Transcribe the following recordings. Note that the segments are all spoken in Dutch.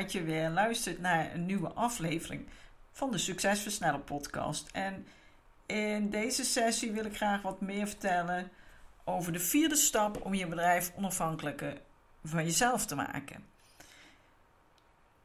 Dat je weer luistert naar een nieuwe aflevering van de Succesversneller podcast. En in deze sessie wil ik graag wat meer vertellen over de vierde stap om je bedrijf onafhankelijker van jezelf te maken.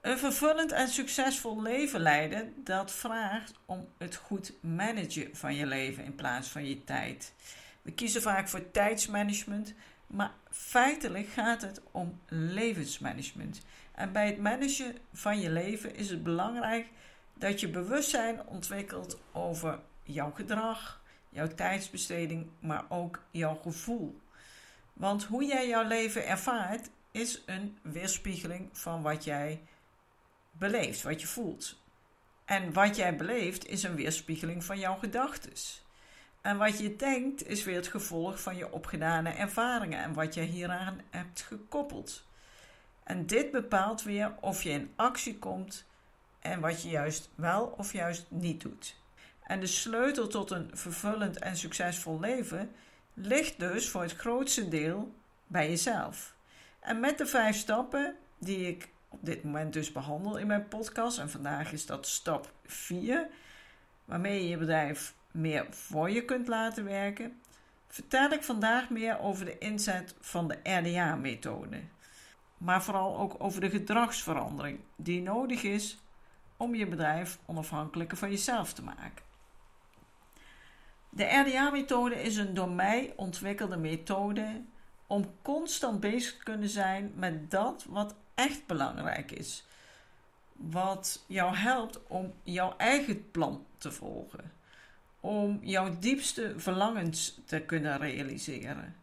Een vervullend en succesvol leven leiden, dat vraagt om het goed managen van je leven in plaats van je tijd. We kiezen vaak voor tijdsmanagement, maar feitelijk gaat het om levensmanagement. En bij het managen van je leven is het belangrijk dat je bewustzijn ontwikkelt over jouw gedrag, jouw tijdsbesteding, maar ook jouw gevoel. Want hoe jij jouw leven ervaart is een weerspiegeling van wat jij beleeft, wat je voelt. En wat jij beleeft is een weerspiegeling van jouw gedachten. En wat je denkt is weer het gevolg van je opgedane ervaringen en wat je hieraan hebt gekoppeld. En dit bepaalt weer of je in actie komt en wat je juist wel of juist niet doet. En de sleutel tot een vervullend en succesvol leven ligt dus voor het grootste deel bij jezelf. En met de vijf stappen die ik op dit moment dus behandel in mijn podcast, en vandaag is dat stap 4, waarmee je je bedrijf meer voor je kunt laten werken, vertel ik vandaag meer over de inzet van de RDA-methode. Maar vooral ook over de gedragsverandering die nodig is om je bedrijf onafhankelijker van jezelf te maken. De RDA-methode is een door mij ontwikkelde methode om constant bezig te kunnen zijn met dat wat echt belangrijk is. Wat jou helpt om jouw eigen plan te volgen. Om jouw diepste verlangens te kunnen realiseren.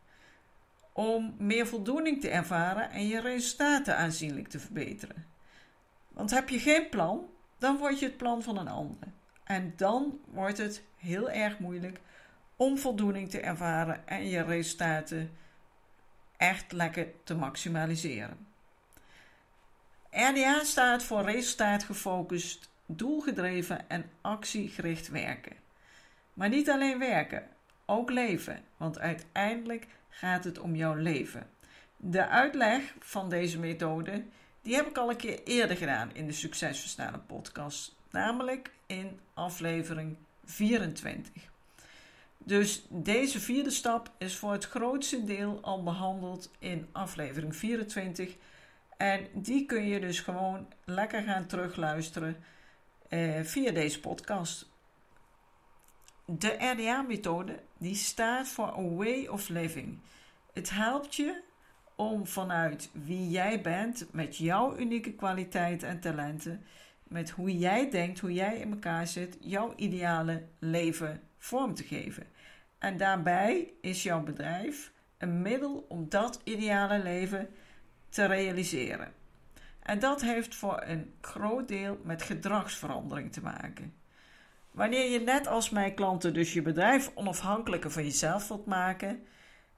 Om meer voldoening te ervaren en je resultaten aanzienlijk te verbeteren. Want heb je geen plan, dan word je het plan van een ander. En dan wordt het heel erg moeilijk om voldoening te ervaren en je resultaten echt lekker te maximaliseren. RDA staat voor resultaatgefocust, doelgedreven en actiegericht werken. Maar niet alleen werken, ook leven, want uiteindelijk gaat het om jouw leven. De uitleg van deze methode die heb ik al een keer eerder gedaan in de Succesversnellen podcast, namelijk in aflevering 24. Dus deze vierde stap is voor het grootste deel al behandeld in aflevering 24. En die kun je dus gewoon lekker gaan terugluisteren eh, via deze podcast. De RDA-methode die staat voor A Way of Living. Het helpt je om vanuit wie jij bent, met jouw unieke kwaliteiten en talenten, met hoe jij denkt, hoe jij in elkaar zit, jouw ideale leven vorm te geven. En daarbij is jouw bedrijf een middel om dat ideale leven te realiseren. En dat heeft voor een groot deel met gedragsverandering te maken. Wanneer je net als mijn klanten dus je bedrijf onafhankelijker van jezelf wilt maken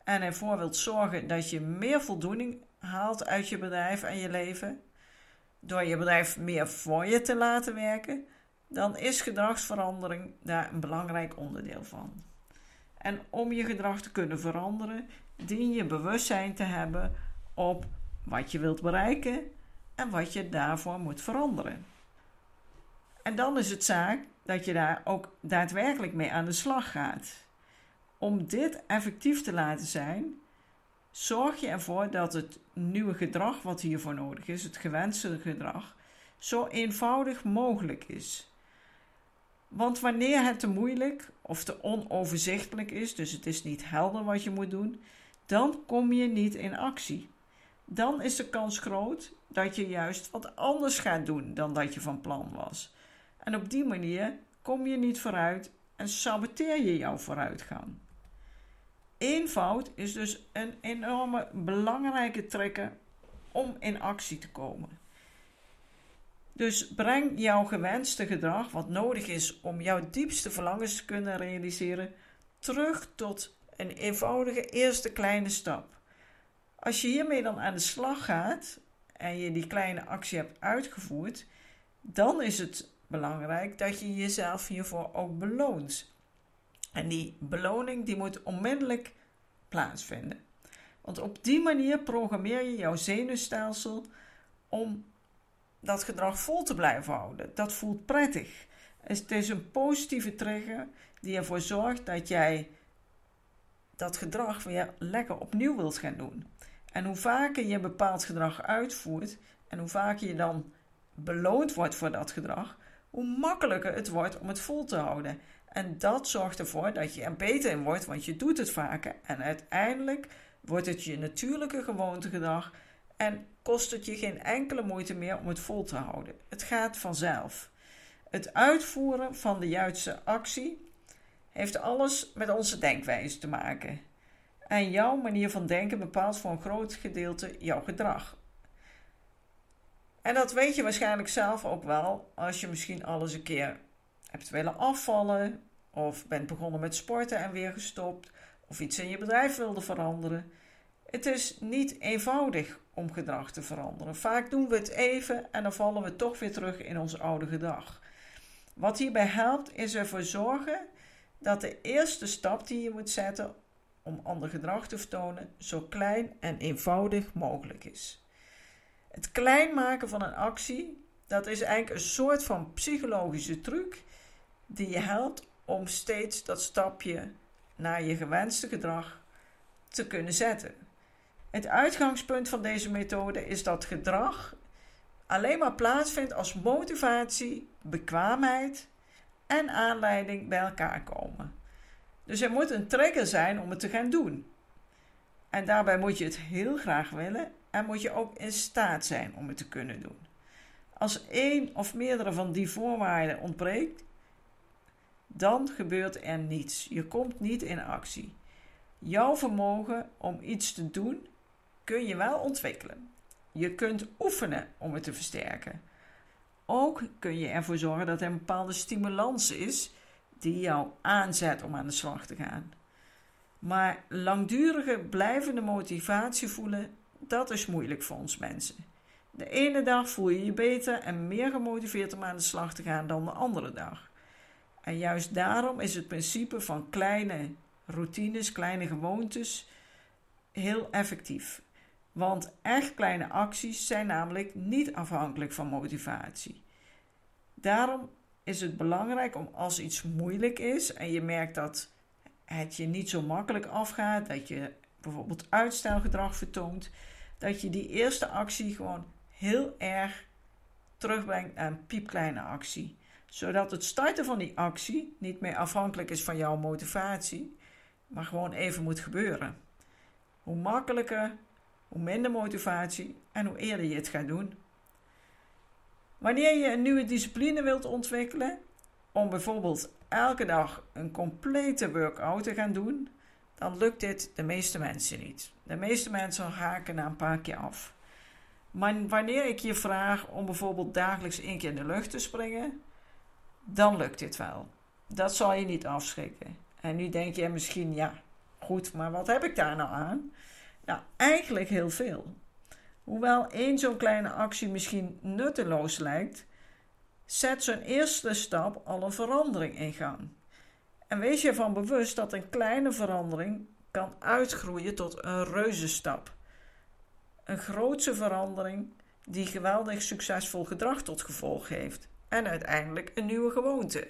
en ervoor wilt zorgen dat je meer voldoening haalt uit je bedrijf en je leven, door je bedrijf meer voor je te laten werken, dan is gedragsverandering daar een belangrijk onderdeel van. En om je gedrag te kunnen veranderen, dien je bewustzijn te hebben op wat je wilt bereiken en wat je daarvoor moet veranderen. En dan is het zaak dat je daar ook daadwerkelijk mee aan de slag gaat. Om dit effectief te laten zijn, zorg je ervoor dat het nieuwe gedrag wat hiervoor nodig is, het gewenste gedrag, zo eenvoudig mogelijk is. Want wanneer het te moeilijk of te onoverzichtelijk is, dus het is niet helder wat je moet doen, dan kom je niet in actie. Dan is de kans groot dat je juist wat anders gaat doen dan dat je van plan was. En op die manier kom je niet vooruit en saboteer je jouw vooruitgang. Eenvoud is dus een enorme belangrijke trigger om in actie te komen. Dus breng jouw gewenste gedrag, wat nodig is om jouw diepste verlangens te kunnen realiseren, terug tot een eenvoudige eerste kleine stap. Als je hiermee dan aan de slag gaat en je die kleine actie hebt uitgevoerd, dan is het belangrijk dat je jezelf hiervoor ook beloont. En die beloning die moet onmiddellijk plaatsvinden. Want op die manier programmeer je jouw zenuwstelsel om dat gedrag vol te blijven houden. Dat voelt prettig. Het is een positieve trigger die ervoor zorgt dat jij dat gedrag weer lekker opnieuw wilt gaan doen. En hoe vaker je bepaald gedrag uitvoert en hoe vaker je dan beloond wordt voor dat gedrag, hoe makkelijker het wordt om het vol te houden. En dat zorgt ervoor dat je er beter in wordt, want je doet het vaker. En uiteindelijk wordt het je natuurlijke gewoontegedrag en kost het je geen enkele moeite meer om het vol te houden. Het gaat vanzelf. Het uitvoeren van de juiste actie heeft alles met onze denkwijze te maken. En jouw manier van denken bepaalt voor een groot gedeelte jouw gedrag. En dat weet je waarschijnlijk zelf ook wel als je misschien alles een keer hebt willen afvallen, of bent begonnen met sporten en weer gestopt, of iets in je bedrijf wilde veranderen. Het is niet eenvoudig om gedrag te veranderen. Vaak doen we het even en dan vallen we toch weer terug in ons oude gedrag. Wat hierbij helpt is ervoor zorgen dat de eerste stap die je moet zetten om ander gedrag te vertonen zo klein en eenvoudig mogelijk is. Het klein maken van een actie, dat is eigenlijk een soort van psychologische truc die je helpt om steeds dat stapje naar je gewenste gedrag te kunnen zetten. Het uitgangspunt van deze methode is dat gedrag alleen maar plaatsvindt als motivatie, bekwaamheid en aanleiding bij elkaar komen. Dus er moet een trigger zijn om het te gaan doen. En daarbij moet je het heel graag willen en moet je ook in staat zijn om het te kunnen doen. Als één of meerdere van die voorwaarden ontbreekt, dan gebeurt er niets. Je komt niet in actie. Jouw vermogen om iets te doen kun je wel ontwikkelen. Je kunt oefenen om het te versterken. Ook kun je ervoor zorgen dat er een bepaalde stimulans is die jou aanzet om aan de slag te gaan. Maar langdurige, blijvende motivatie voelen, dat is moeilijk voor ons mensen. De ene dag voel je je beter en meer gemotiveerd om aan de slag te gaan dan de andere dag. En juist daarom is het principe van kleine routines, kleine gewoontes heel effectief. Want echt kleine acties zijn namelijk niet afhankelijk van motivatie. Daarom is het belangrijk om als iets moeilijk is en je merkt dat het je niet zo makkelijk afgaat, dat je bijvoorbeeld uitstelgedrag vertoont, dat je die eerste actie gewoon heel erg terugbrengt naar een piepkleine actie. Zodat het starten van die actie niet meer afhankelijk is van jouw motivatie, maar gewoon even moet gebeuren. Hoe makkelijker, hoe minder motivatie en hoe eerder je het gaat doen. Wanneer je een nieuwe discipline wilt ontwikkelen, om bijvoorbeeld elke dag een complete workout te gaan doen, dan lukt dit de meeste mensen niet. De meeste mensen haken na een paar keer af. Maar wanneer ik je vraag om bijvoorbeeld dagelijks één keer in de lucht te springen, dan lukt dit wel. Dat zal je niet afschrikken. En nu denk je misschien, ja, goed, maar wat heb ik daar nou aan? Nou, eigenlijk heel veel. Hoewel één zo'n kleine actie misschien nutteloos lijkt, zet zo'n eerste stap al een verandering in gang. En wees je ervan bewust dat een kleine verandering kan uitgroeien tot een reuzenstap. Een grootse verandering die geweldig succesvol gedrag tot gevolg heeft en uiteindelijk een nieuwe gewoonte.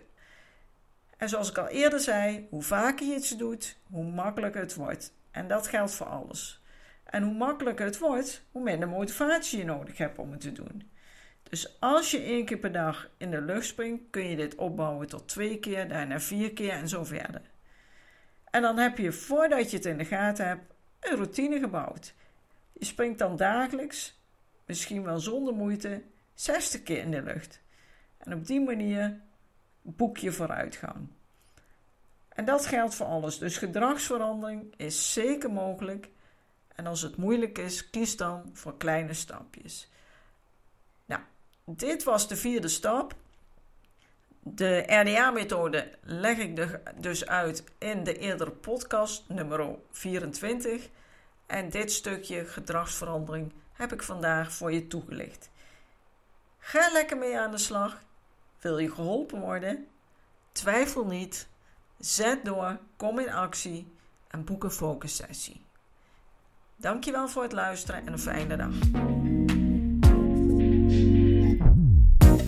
En zoals ik al eerder zei, hoe vaker je iets doet, hoe makkelijker het wordt. En dat geldt voor alles. En hoe makkelijker het wordt, hoe minder motivatie je nodig hebt om het te doen. Dus als je één keer per dag in de lucht springt, kun je dit opbouwen tot twee keer, daarna vier keer en zo verder. En dan heb je, voordat je het in de gaten hebt, een routine gebouwd. Je springt dan dagelijks, misschien wel zonder moeite, 60 keer in de lucht. En op die manier boek je vooruitgang. En dat geldt voor alles. Dus gedragsverandering is zeker mogelijk. En als het moeilijk is, kies dan voor kleine stapjes. Dit was de vierde stap. De RDA-methode leg ik dus uit in de eerdere podcast, nummer 24. En dit stukje gedragsverandering heb ik vandaag voor je toegelicht. Ga lekker mee aan de slag. Wil je geholpen worden? Twijfel niet. Zet door, kom in actie en boek een focussessie. Dankjewel voor het luisteren en een fijne dag.